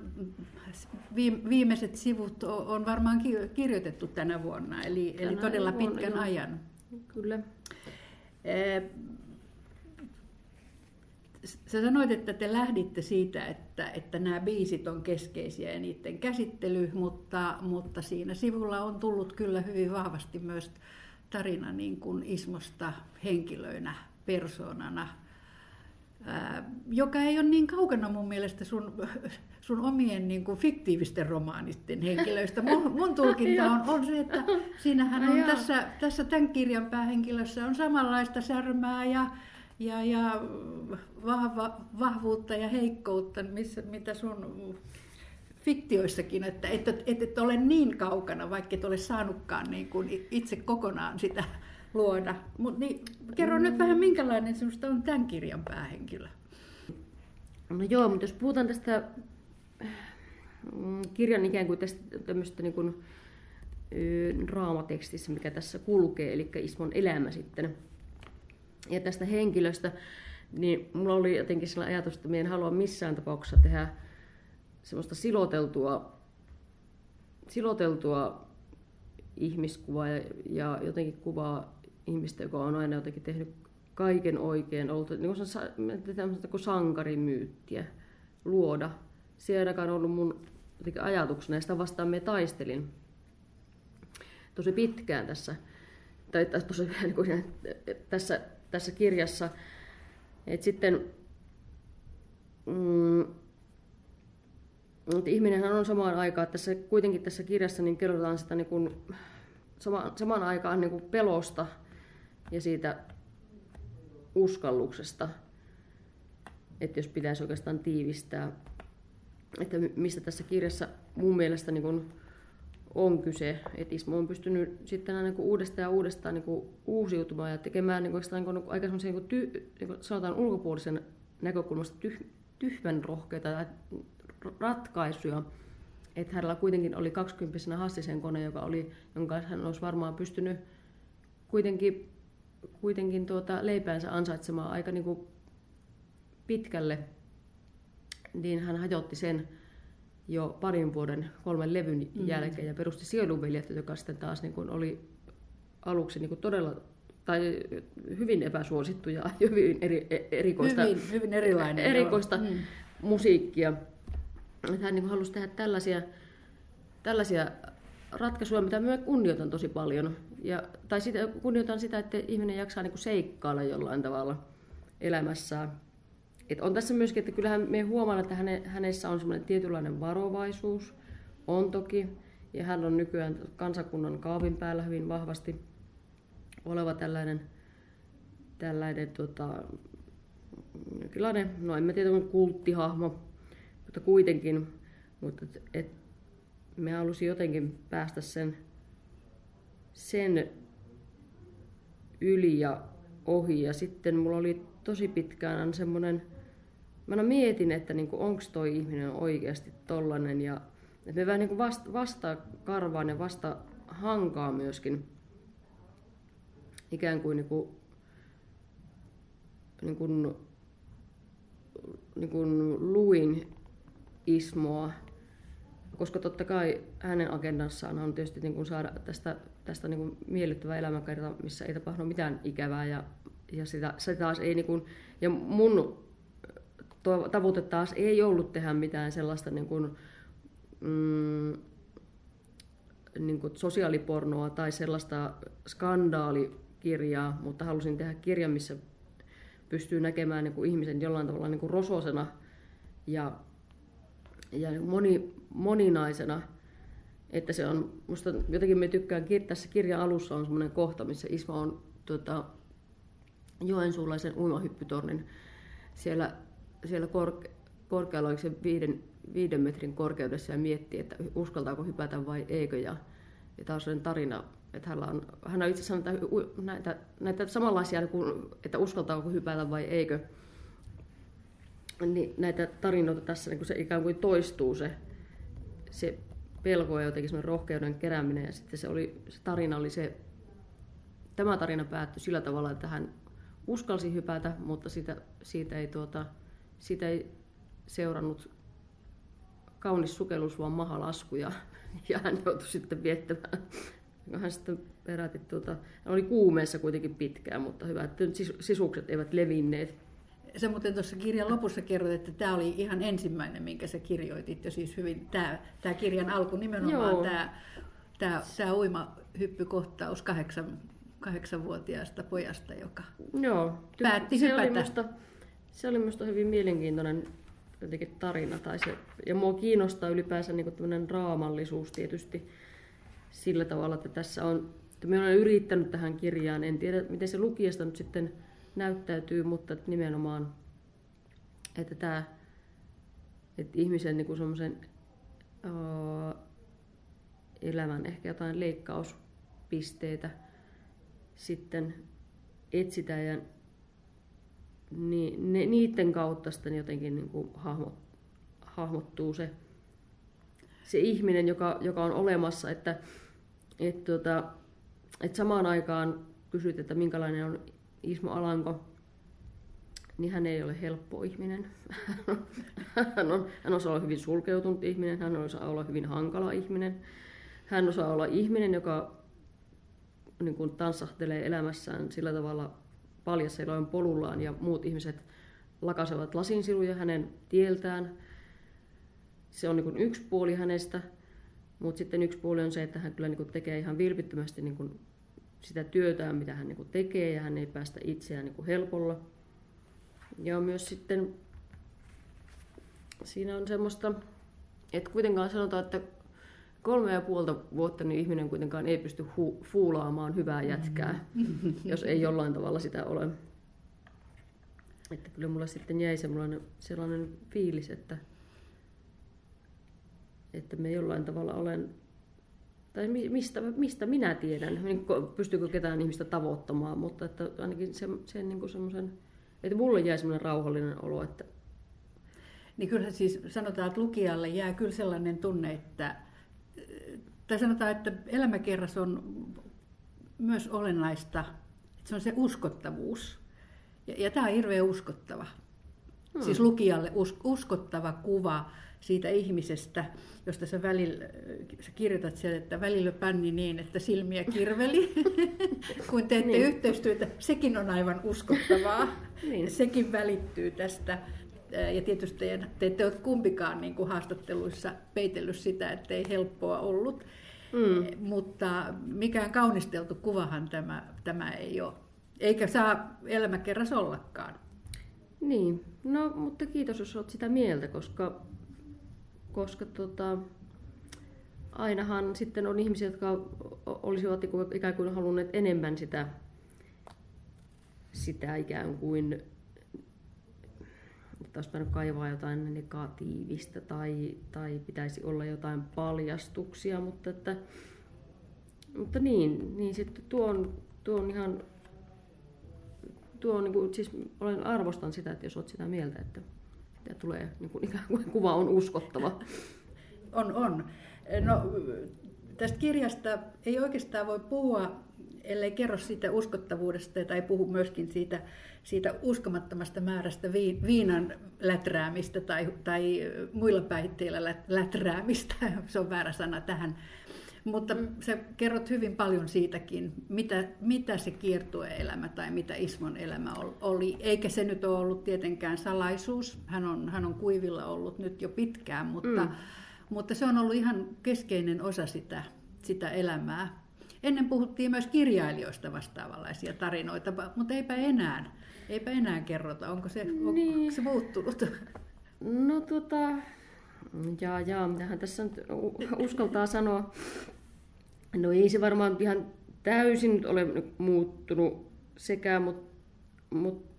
viimeiset sivut on varmaan kirjoitettu tänä vuonna, eli, eli todella pitkän ajan. Kyllä. Sä sanoit, että te lähditte siitä, että, että nämä biisit on keskeisiä ja niiden käsittely, mutta, mutta siinä sivulla on tullut kyllä hyvin vahvasti myös tarina niin kuin Ismosta henkilöinä, persoonana, ää, joka ei ole niin kaukana mun mielestä sun, sun omien niin kuin fiktiivisten romaanisten henkilöistä. Mun, mun tulkinta on, on se, että siinähän on tässä, tässä tämän kirjan päähenkilössä on samanlaista särmää ja ja, ja vahva, vahvuutta ja heikkoutta, missä, mitä sun fiktioissakin, että et, et, et ole niin kaukana, vaikka et ole saanutkaan niin kuin itse kokonaan sitä luoda. Mut, niin, kerro mm. nyt vähän, minkälainen sinusta on tämän kirjan päähenkilö? No joo, mutta jos puhutaan tästä mm, kirjan ikään kuin tästä tämmöistä niin kuin, draamatekstissä, mikä tässä kulkee, eli Ismon elämä sitten, ja tästä henkilöstä, niin mulla oli jotenkin sellainen ajatus, että minä en halua missään tapauksessa tehdä semmoista siloteltua, siloteltua ihmiskuvaa ja, ja jotenkin kuvaa ihmistä, joka on aina jotenkin tehnyt kaiken oikein, ollut niin kuin, kuin sankarimyyttiä luoda. Se ei ainakaan ollut mun ajatuksena ja sitä vastaan me taistelin tosi pitkään tässä, tai tosi, niin kuin, tässä tässä kirjassa. Et sitten mm, ihminenhän on samaan aikaan, tässä, kuitenkin tässä kirjassa niin kerrotaan sitä niin kuin, sama, samaan aikaan niin kuin pelosta ja siitä uskalluksesta, että jos pitäisi oikeastaan tiivistää, että mistä tässä kirjassa mun mielestä niin kuin on kyse. Että Ismo on pystynyt sitten aina niin uudestaan ja uudestaan niin uusiutumaan ja tekemään niin kuin, niin aika niin ty, niin sanotaan ulkopuolisen näkökulmasta tyh, tyhmän rohkeita ratkaisuja. Että hänellä kuitenkin oli 20 Hassisen kone, joka oli, jonka hän olisi varmaan pystynyt kuitenkin, kuitenkin tuota leipäänsä ansaitsemaan aika niin kuin pitkälle. Niin hän hajotti sen jo parin vuoden kolmen levyn mm. jälkeen ja perusti Sielunveljet, joka sitten taas niin kuin oli aluksi niin kuin todella tai hyvin epäsuosittu ja hyvin eri, e, erikoista, hyvin, hyvin erilainen, erikoista mm. musiikkia. Hän niin halusi tehdä tällaisia, tällaisia ratkaisuja, mitä myös kunnioitan tosi paljon. Ja, tai sitä, kunnioitan sitä, että ihminen jaksaa niin kuin seikkailla jollain tavalla elämässään. Et on tässä myöskin, että kyllähän me huomaan, että häne, hänessä on semmoinen tietynlainen varovaisuus, on toki, ja hän on nykyään kansakunnan kaavin päällä hyvin vahvasti oleva tällainen, tällainen tota, jonkinlainen, no en mä tiedä, kulttihahmo, mutta kuitenkin, mutta et, et me halusin jotenkin päästä sen, sen yli ja ohi. Ja sitten mulla oli tosi pitkään semmoinen mä mietin, että niinku, onko toi ihminen oikeasti tollanen. Ja että me vähän niinku vasta, vasta karvaan ja vasta hankaa myöskin. Ikään kuin niinku, niinku, niinku luin Ismoa koska totta kai hänen agendassaan on tietysti niin kuin saada tästä, tästä niin kuin miellyttävää elämänkerta, missä ei tapahdu mitään ikävää ja, ja sitä, se taas ei niin kuin, ja mun tavoite taas ei ollut tehdä mitään sellaista niin kuin, mm, niin kuin sosiaalipornoa tai sellaista skandaalikirjaa, mutta halusin tehdä kirjan, missä pystyy näkemään niin kuin ihmisen jollain tavalla niin kuin rososena ja, ja moni, moninaisena. Että se on, musta jotenkin me tykkään, tässä kirjan alussa on semmoinen kohta, missä Isma on tuota, Joensuulaisen uimahyppytornin siellä, siellä korke, korkealla, se viiden, viiden metrin korkeudessa ja miettii, että uskaltaako hypätä vai eikö. Ja, ja taas on tarina, että hän on, hän on itse asiassa näitä, näitä, näitä samanlaisia, että uskaltaako hypätä vai eikö. Niin näitä tarinoita tässä niin se ikään kuin toistuu se, se pelko ja jotenkin semmoinen rohkeuden kerääminen. Ja sitten se, oli, se tarina oli se, tämä tarina päättyi sillä tavalla, että hän uskalsi hypätä, mutta siitä, siitä, ei, tuota, siitä ei seurannut kaunis sukellus, vaan mahalasku ja, ja hän joutui sitten viettämään. Hän sitten peräti, tuota, hän oli kuumeessa kuitenkin pitkään, mutta hyvä, että sisukset eivät levinneet. Se muuten tuossa kirjan lopussa kerroit, että tämä oli ihan ensimmäinen, minkä sä kirjoitit jo siis hyvin. Tämä, kirjan alku nimenomaan tämä, tämä, tämä uimahyppykohtaus kahdeksan, kahdeksanvuotiaasta pojasta, joka Joo, päätti se hypätä. Oli musta, se oli minusta hyvin mielenkiintoinen jotenkin tarina. Tai se, ja mua kiinnostaa ylipäänsä niin tämmöinen raamallisuus tietysti sillä tavalla, että tässä on, että minä olen yrittänyt tähän kirjaan, en tiedä miten se lukijasta nyt sitten näyttäytyy, mutta että nimenomaan, että tämä, että ihmisen niin semmoisen uh, elämän ehkä jotain leikkauspisteitä sitten etsitään ja ne, niiden kautta sitten jotenkin niin kuin hahmot, hahmottuu se, se ihminen, joka, joka on olemassa, että et, tota, et samaan aikaan kysyt, että minkälainen on Ismo Alanko, niin hän ei ole helppo ihminen. hän, on, hän osaa olla hyvin sulkeutunut ihminen, hän osaa olla hyvin hankala ihminen. Hän osaa olla ihminen, joka niin kuin tanssahtelee elämässään sillä tavalla paljasseloin polullaan ja muut ihmiset lakasevat lasinsiluja hänen tieltään. Se on niin yksi puoli hänestä, mutta sitten yksi puoli on se, että hän kyllä niin tekee ihan vilpittömästi niin sitä työtään, mitä hän niin tekee, ja hän ei päästä itseään niin helpolla. Ja myös sitten siinä on semmoista, että kuitenkaan sanotaan, että kolme ja puolta vuotta niin ihminen kuitenkaan ei pysty hu- fuulaamaan hyvää jätkää, mm-hmm. jos ei jollain tavalla sitä ole. Että kyllä mulla sitten jäi sellainen, sellainen fiilis, että, että me jollain tavalla olen, tai mistä, mistä minä tiedän, niin pystyykö ketään ihmistä tavoittamaan, mutta että ainakin se, se niin kuin semmoisen, että mulle jäi semmoinen rauhallinen olo, että niin kyllähän siis sanotaan, että lukijalle jää kyllä sellainen tunne, että tai sanotaan, että elämäkerras on myös olennaista, että se on se uskottavuus. Ja, ja tämä on hirveän uskottava. Hmm. Siis lukijalle us, uskottava kuva siitä ihmisestä, josta sä, välillä, sä kirjoitat sieltä, että välillä pänni niin, että silmiä kirveli, kun teette niin. yhteistyötä. Sekin on aivan uskottavaa. niin. Sekin välittyy tästä ja tietysti te ette ole kumpikaan niin kuin haastatteluissa peitellyt sitä, että ei helppoa ollut. Mm. Mutta mikään kaunisteltu kuvahan tämä, tämä ei ole. Eikä saa elämäkerras ollakaan. Niin, no mutta kiitos jos olet sitä mieltä, koska, koska tota, ainahan sitten on ihmisiä, jotka olisivat ikään kuin halunneet enemmän sitä, sitä ikään kuin että olisi kaivaa jotain negatiivista tai, tai pitäisi olla jotain paljastuksia, mutta, että, mutta niin, niin sitten tuo on, tuo on ihan, tuo on niin kuin, siis olen arvostan sitä, että jos olet sitä mieltä, että että tulee niin kuin, ikään kuin kuva on uskottava. On, on. No, tästä kirjasta ei oikeastaan voi puhua ellei kerro siitä uskottavuudesta tai puhu myöskin siitä, siitä uskomattomasta määrästä viinan läträämistä tai, tai muilla päihteillä läträämistä, se on väärä sana tähän, mutta mm. sä kerrot hyvin paljon siitäkin, mitä, mitä se kiertueelämä tai mitä Ismon elämä oli. Eikä se nyt ole ollut tietenkään salaisuus. Hän on, hän on kuivilla ollut nyt jo pitkään, mutta, mm. mutta se on ollut ihan keskeinen osa sitä, sitä elämää. Ennen puhuttiin myös kirjailijoista vastaavanlaisia tarinoita, mutta eipä enää. Eipä enää kerrota. Onko se, niin. onko se muuttunut? No tota, jaa, jaa, mitähän tässä nyt uskaltaa sanoa. No ei se varmaan ihan täysin nyt ole muuttunut sekä, mutta mut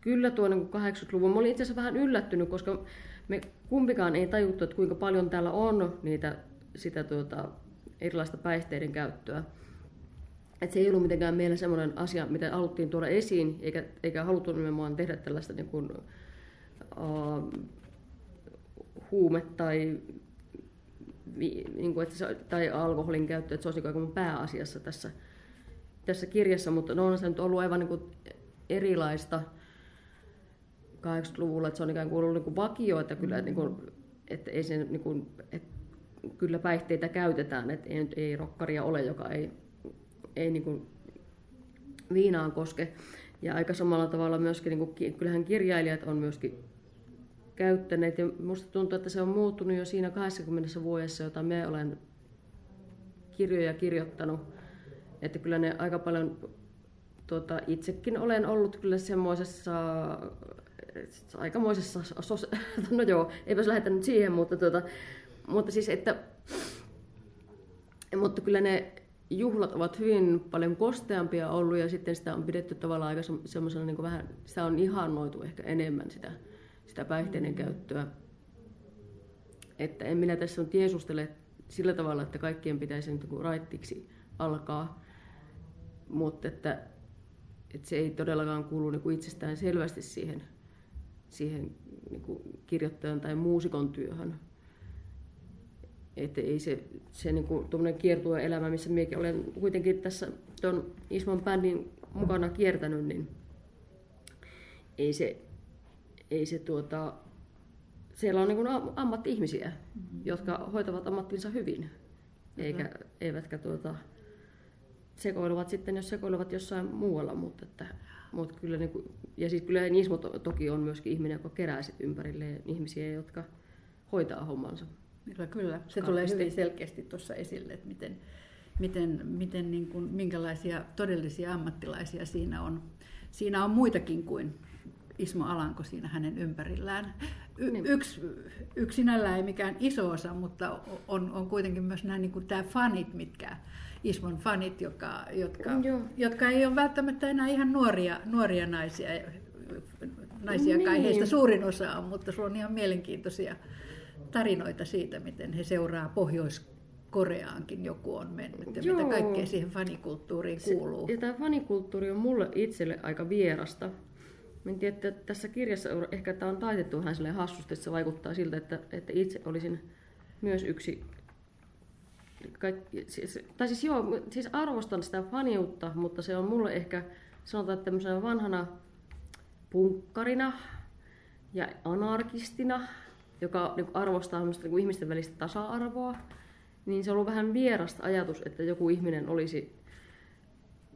kyllä tuo niin 80-luvun, mä olin itse asiassa vähän yllättynyt, koska me kumpikaan ei tajuttu, että kuinka paljon täällä on niitä, sitä tuota, erilaista päihteiden käyttöä. Et se ei ollut mitenkään meillä semmoinen asia, mitä haluttiin tuoda esiin, eikä, eikä haluttu nimenomaan tehdä tällaista niin kuin, uh, huume- tai, niin kuin, että se, tai alkoholin käyttö, että se olisi niin pääasiassa tässä, tässä kirjassa, mutta no on se nyt ollut aivan niin kuin erilaista 80-luvulla, että se on ikään kuin ollut niin kuin vakio, että kyllä, niin kuin, että ei sen, niin kuin, että kyllä päihteitä käytetään, että ei, ei rokkaria ole, joka ei, ei niin kuin viinaan koske. Ja aika samalla tavalla myöskin, niin kuin, kyllähän kirjailijat on myöskin käyttäneet. Ja musta tuntuu, että se on muuttunut jo siinä 20 vuodessa, jota me olen kirjoja kirjoittanut. Että kyllä ne aika paljon, tuota, itsekin olen ollut kyllä semmoisessa aikamoisessa, no joo, eipä se lähetä nyt siihen, mutta, tuota, mutta siis, että, mutta kyllä ne juhlat ovat hyvin paljon kosteampia ollut ja sitten sitä on pidetty tavallaan aika semmoisena niin vähän, sitä on ihannoitu ehkä enemmän sitä sitä päihteiden käyttöä. Että en minä tässä on tiesustele sillä tavalla, että kaikkien pitäisi nyt raittiksi alkaa, mutta että, että se ei todellakaan kuulu niin kuin itsestään selvästi siihen, siihen niin kuin kirjoittajan tai muusikon työhön. Että ei se, se niin kuin, kiertue elämä, missä minäkin olen kuitenkin tässä tuon Ismon bändin mukana kiertänyt, niin ei se ei se tuota, siellä on niin ammatti-ihmisiä, mm-hmm. jotka hoitavat ammattinsa hyvin, eikä, mm-hmm. eivätkä tuota, sekoiluvat sitten, jos sekoiluvat jossain muualla, mutta, että, mutta kyllä, niin kuin, ja siis kyllä Nismo to, toki on myöskin ihminen, joka kerää sit ympärilleen ihmisiä, jotka hoitaa hommansa. Kyllä, kyllä. Se tulee hyvin selkeästi tuossa esille, että miten, miten, miten niin kuin, minkälaisia todellisia ammattilaisia siinä on. Siinä on muitakin kuin Ismo Alanko siinä hänen ympärillään. Y- niin. yksi, yksinällä ei mikään iso osa, mutta on, on kuitenkin myös nämä niin kuin tämä fanit, mitkä Ismon fanit, jotka, jotka, jotka ei ole välttämättä enää ihan nuoria, nuoria naisia, naisia niin. kai heistä suurin osa on, mutta sulla on ihan mielenkiintoisia tarinoita siitä, miten he seuraa pohjois Koreaankin joku on mennyt ja Joo. mitä kaikkea siihen fanikulttuuriin kuuluu. Se, ja tämä fanikulttuuri on mulle itselle aika vierasta. Mä en tiedä, että tässä kirjassa ehkä tämä on taitettu vähän silleen hassusti, että se vaikuttaa siltä, että, että itse olisin myös yksi kaikki, siis, tai siis joo, siis arvostan sitä faniutta, mutta se on mulle ehkä, sanotaan, tämmöisenä vanhana punkkarina ja anarkistina, joka niin arvostaa niin ihmisten välistä tasa-arvoa, niin se on ollut vähän vierasta ajatus, että joku ihminen olisi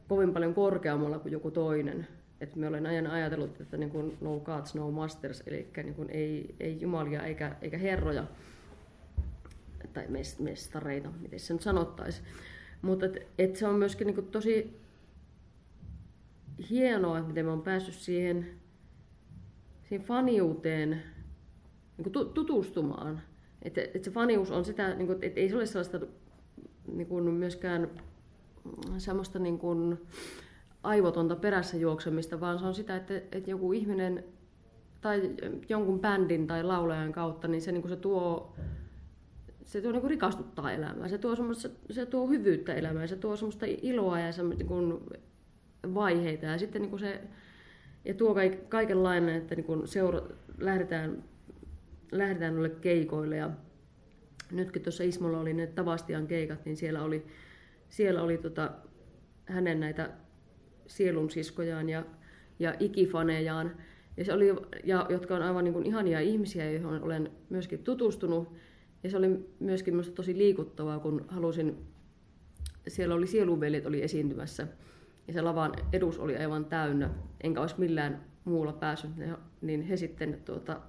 kovin paljon korkeammalla kuin joku toinen että me olen ajan ajatellut, että niin kuin no gods, no masters, eli niin kuin ei, ei jumalia eikä, eikä herroja tai mestareita, miten se nyt sanottaisi. Mutta et, et se on myöskin niin kuin tosi hienoa, miten me on päässyt siihen, siihen faniuteen niin kuin tutustumaan. Että et se fanius on sitä, niin kuin, että ei se ole sellaista niin kuin myöskään semmoista niin kuin, aivotonta perässä juoksemista, vaan se on sitä, että, että joku ihminen tai jonkun bändin tai laulajan kautta, niin se, niin se tuo, se tuo niin kuin rikastuttaa elämää, se tuo, se, se tuo hyvyyttä elämään, se tuo semmoista iloa ja se, niin kuin vaiheita. Ja sitten niin kuin se ja tuo kaik, kaikenlainen, että niin kuin seura, lähdetään, lähdetään noille keikoille. Ja nytkin tuossa Ismolla oli ne Tavastian keikat, niin siellä oli, siellä oli tota, hänen näitä sielunsiskojaan ja, ja ikifanejaan, ja se oli, ja, jotka on aivan niin kuin ihania ihmisiä, joihin olen myöskin tutustunut. Ja se oli myöskin minusta tosi liikuttavaa, kun halusin, siellä oli sielunveljet oli esiintymässä, ja se lavan edus oli aivan täynnä, enkä olisi millään muulla päässyt, niin he sitten tuota,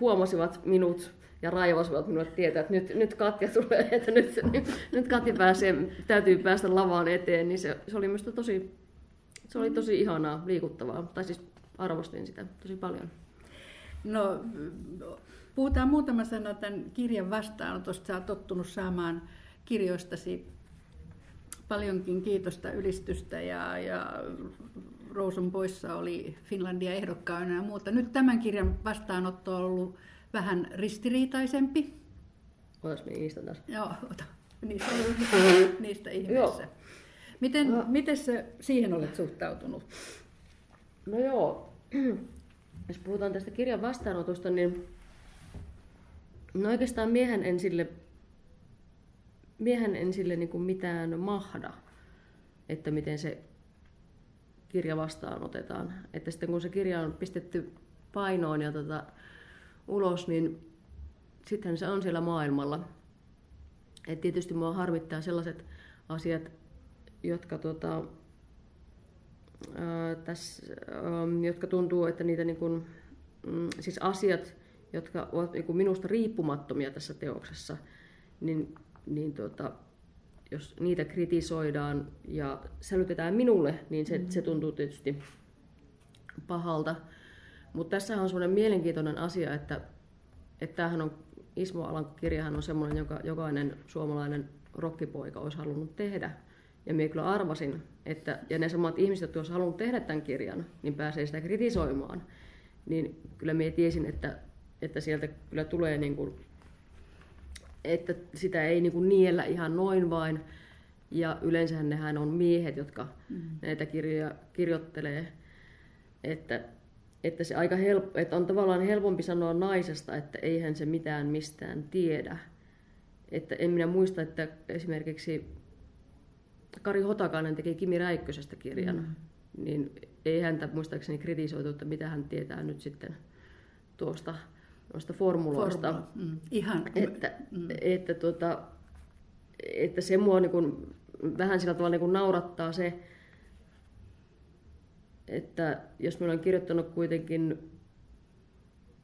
huomasivat minut ja raivasivat minulle tietää, että nyt, nyt Katja tulee, että nyt, nyt, nyt Katja pääsee, täytyy päästä lavaan eteen, niin se, se oli minusta tosi, se oli tosi ihanaa, liikuttavaa, tai siis arvostin sitä tosi paljon. No, puhutaan muutama sana tämän kirjan vastaanotosta. Sä oot tottunut saamaan kirjoistasi paljonkin kiitosta, ylistystä ja, ja Rouson poissa oli Finlandia ehdokkaana ja muuta. Nyt tämän kirjan vastaanotto on ollut vähän ristiriitaisempi. Otas me niistä taas. Joo, ota. Niistä, niistä ihmeessä. Miten, no. miten se siihen olet suhtautunut? No joo, jos puhutaan tästä kirjan vastaanotosta, niin no oikeastaan miehen en sille, miehen en sille niin kuin mitään mahda, että miten se kirja vastaanotetaan. Että sitten kun se kirja on pistetty painoon ja tota, ulos, niin sitten se on siellä maailmalla. Et tietysti mua harmittaa sellaiset asiat, jotka tota, ää, tässä, ää, jotka tuntuu, että niitä niin kuin, mm, siis asiat, jotka ovat niin minusta riippumattomia tässä teoksessa, niin, niin tota, jos niitä kritisoidaan ja sälytetään minulle, niin se, mm-hmm. se tuntuu tietysti pahalta. Mutta tässä on semmoinen mielenkiintoinen asia, että, että tämähän on, Ismo Alanko kirjahan on semmoinen, joka jokainen suomalainen rokkipoika olisi halunnut tehdä. Ja minä kyllä arvasin, että ja ne samat ihmiset, jotka olisivat halunnut tehdä tämän kirjan, niin pääsee sitä kritisoimaan. Niin kyllä minä tiesin, että, että sieltä kyllä tulee niin kuin että sitä ei niin kuin niellä ihan noin vain. Ja yleensä nehän on miehet, jotka mm. näitä kirjoja kirjoittelee. Että, että, se aika help, että on tavallaan helpompi sanoa naisesta, että eihän se mitään mistään tiedä. Että en minä muista, että esimerkiksi Kari Hotakainen teki Kimi Räikkösestä kirjan, mm. niin ei häntä muistaakseni kritisoitu, että mitä hän tietää nyt sitten tuosta noista formuloista. Formula. Mm. Ihan. Että, mm. että, tuota, että se mua niin kuin, vähän sillä tavalla niin kuin naurattaa se, että jos minä olen kirjoittanut kuitenkin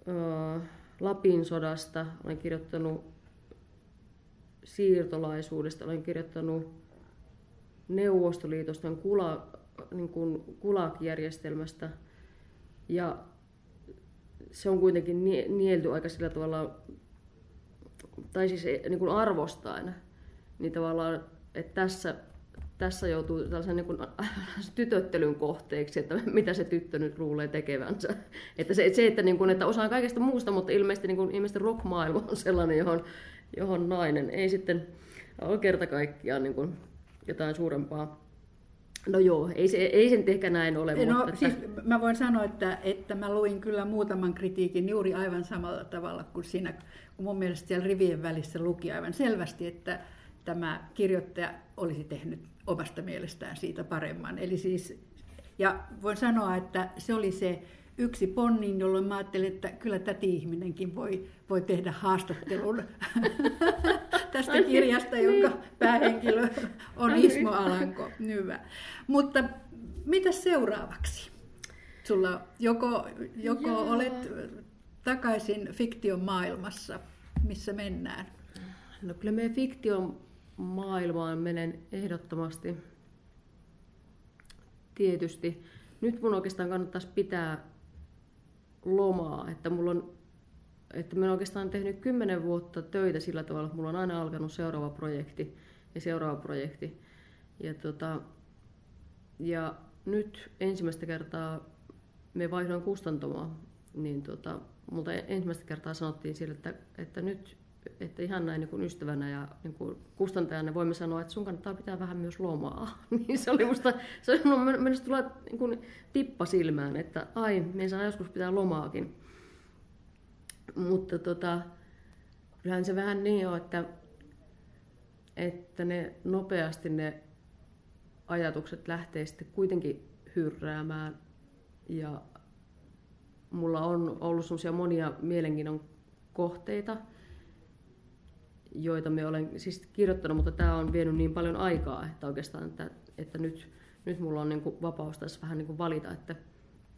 ää, Lapin sodasta, olen kirjoittanut siirtolaisuudesta, olen kirjoittanut Neuvostoliitosta, kula, niin kuin kulakjärjestelmästä. Ja se on kuitenkin nielty aika sillä tavalla, tai siis niin kuin arvostaen, niin tavallaan, että tässä, tässä joutuu tällaisen niin kuin tytöttelyn kohteeksi, että mitä se tyttö nyt luulee tekevänsä. Että se, se että, niin kuin, että osaa kaikesta muusta, mutta ilmeisesti, niin kuin, ilmeisesti rockmaailma on sellainen, johon, johon nainen ei sitten ole kerta kaikkiaan niin kuin jotain suurempaa No joo, ei se, ei sen ehkä näin ole. No, mutta siis mä voin sanoa, että, että mä luin kyllä muutaman kritiikin juuri aivan samalla tavalla kuin siinä, kun mun mielestä siellä rivien välissä luki aivan selvästi, että tämä kirjoittaja olisi tehnyt omasta mielestään siitä paremman. Eli siis, ja voin sanoa, että se oli se yksi ponnin, jolloin mä ajattelin, että kyllä täti-ihminenkin voi, voi tehdä haastattelun tästä niin. kirjasta, jonka niin. päähenkilö on niin. Ismo Alanko. Hyvä. Mutta mitä seuraavaksi? Sulla joko, joko olet takaisin fiktion maailmassa, missä mennään? No kyllä meidän fiktion maailmaan menen ehdottomasti. Tietysti. Nyt mun oikeastaan kannattaisi pitää lomaa, että mulla on että mä olen oikeastaan tehnyt kymmenen vuotta töitä sillä tavalla, että mulla on aina alkanut seuraava projekti ja seuraava projekti. Ja, tota, ja nyt ensimmäistä kertaa me vaihdoin kustantamaan, niin tota, multa ensimmäistä kertaa sanottiin sille, että, että nyt että ihan näin niin kuin ystävänä ja niin kuin kustantajana voimme sanoa, että sun kannattaa pitää vähän myös lomaa. niin se oli musta, se oli minusta tulla niin kuin tippa silmään, että ai, me saa joskus pitää lomaakin. Mutta tota, kyllähän se vähän niin on, että, että ne nopeasti ne ajatukset lähtee sitten kuitenkin hyrräämään. Ja mulla on ollut semmoisia monia mielenkiinnon kohteita, joita me olen siis kirjoittanut, mutta tämä on vienyt niin paljon aikaa, että oikeastaan, että, että nyt, nyt mulla on niin kuin vapaus tässä vähän niin kuin valita, että,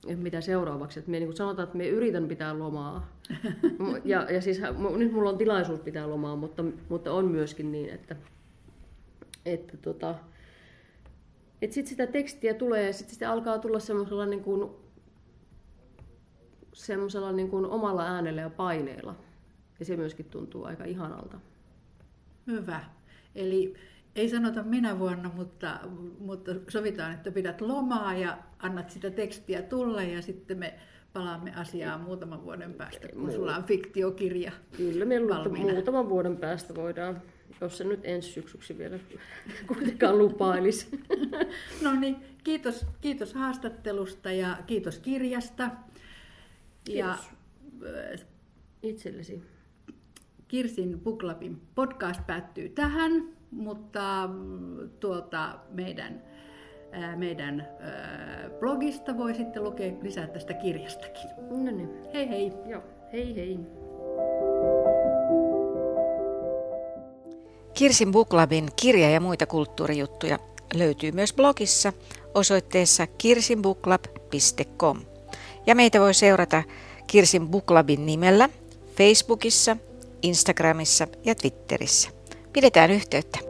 että mitä seuraavaksi. Että me niin kuin sanotaan, että me yritän pitää lomaa. Ja, ja siis nyt mulla on tilaisuus pitää lomaa, mutta, mutta on myöskin niin, että, että tota, että sitten sitä tekstiä tulee ja sitten sitä alkaa tulla semmoisella niin kuin, semmoisella niin kuin omalla äänellä ja paineella. Ja se myöskin tuntuu aika ihanalta. Hyvä. Eli ei sanota minä vuonna, mutta, mutta sovitaan, että pidät lomaa ja annat sitä tekstiä tulla ja sitten me palaamme asiaan muutaman vuoden päästä, kun sulla on fiktiokirja Kyllä, me muutaman vuoden päästä voidaan, jos se nyt ensi syksyksi vielä kuitenkaan lupailisi. No niin, kiitos, kiitos haastattelusta ja kiitos kirjasta. Kiitos. Ja, itsellesi. Kirsin Buklapin podcast päättyy tähän, mutta mm, tuolta meidän, meidän blogista voi sitten lukea lisää tästä kirjastakin. No niin. Hei hei. Joo, hei hei. Kirsin Buklabin kirja ja muita kulttuurijuttuja löytyy myös blogissa osoitteessa kirsinbuklab.com. Ja meitä voi seurata Kirsin Buklabin nimellä Facebookissa – Instagramissa ja Twitterissä. Pidetään yhteyttä.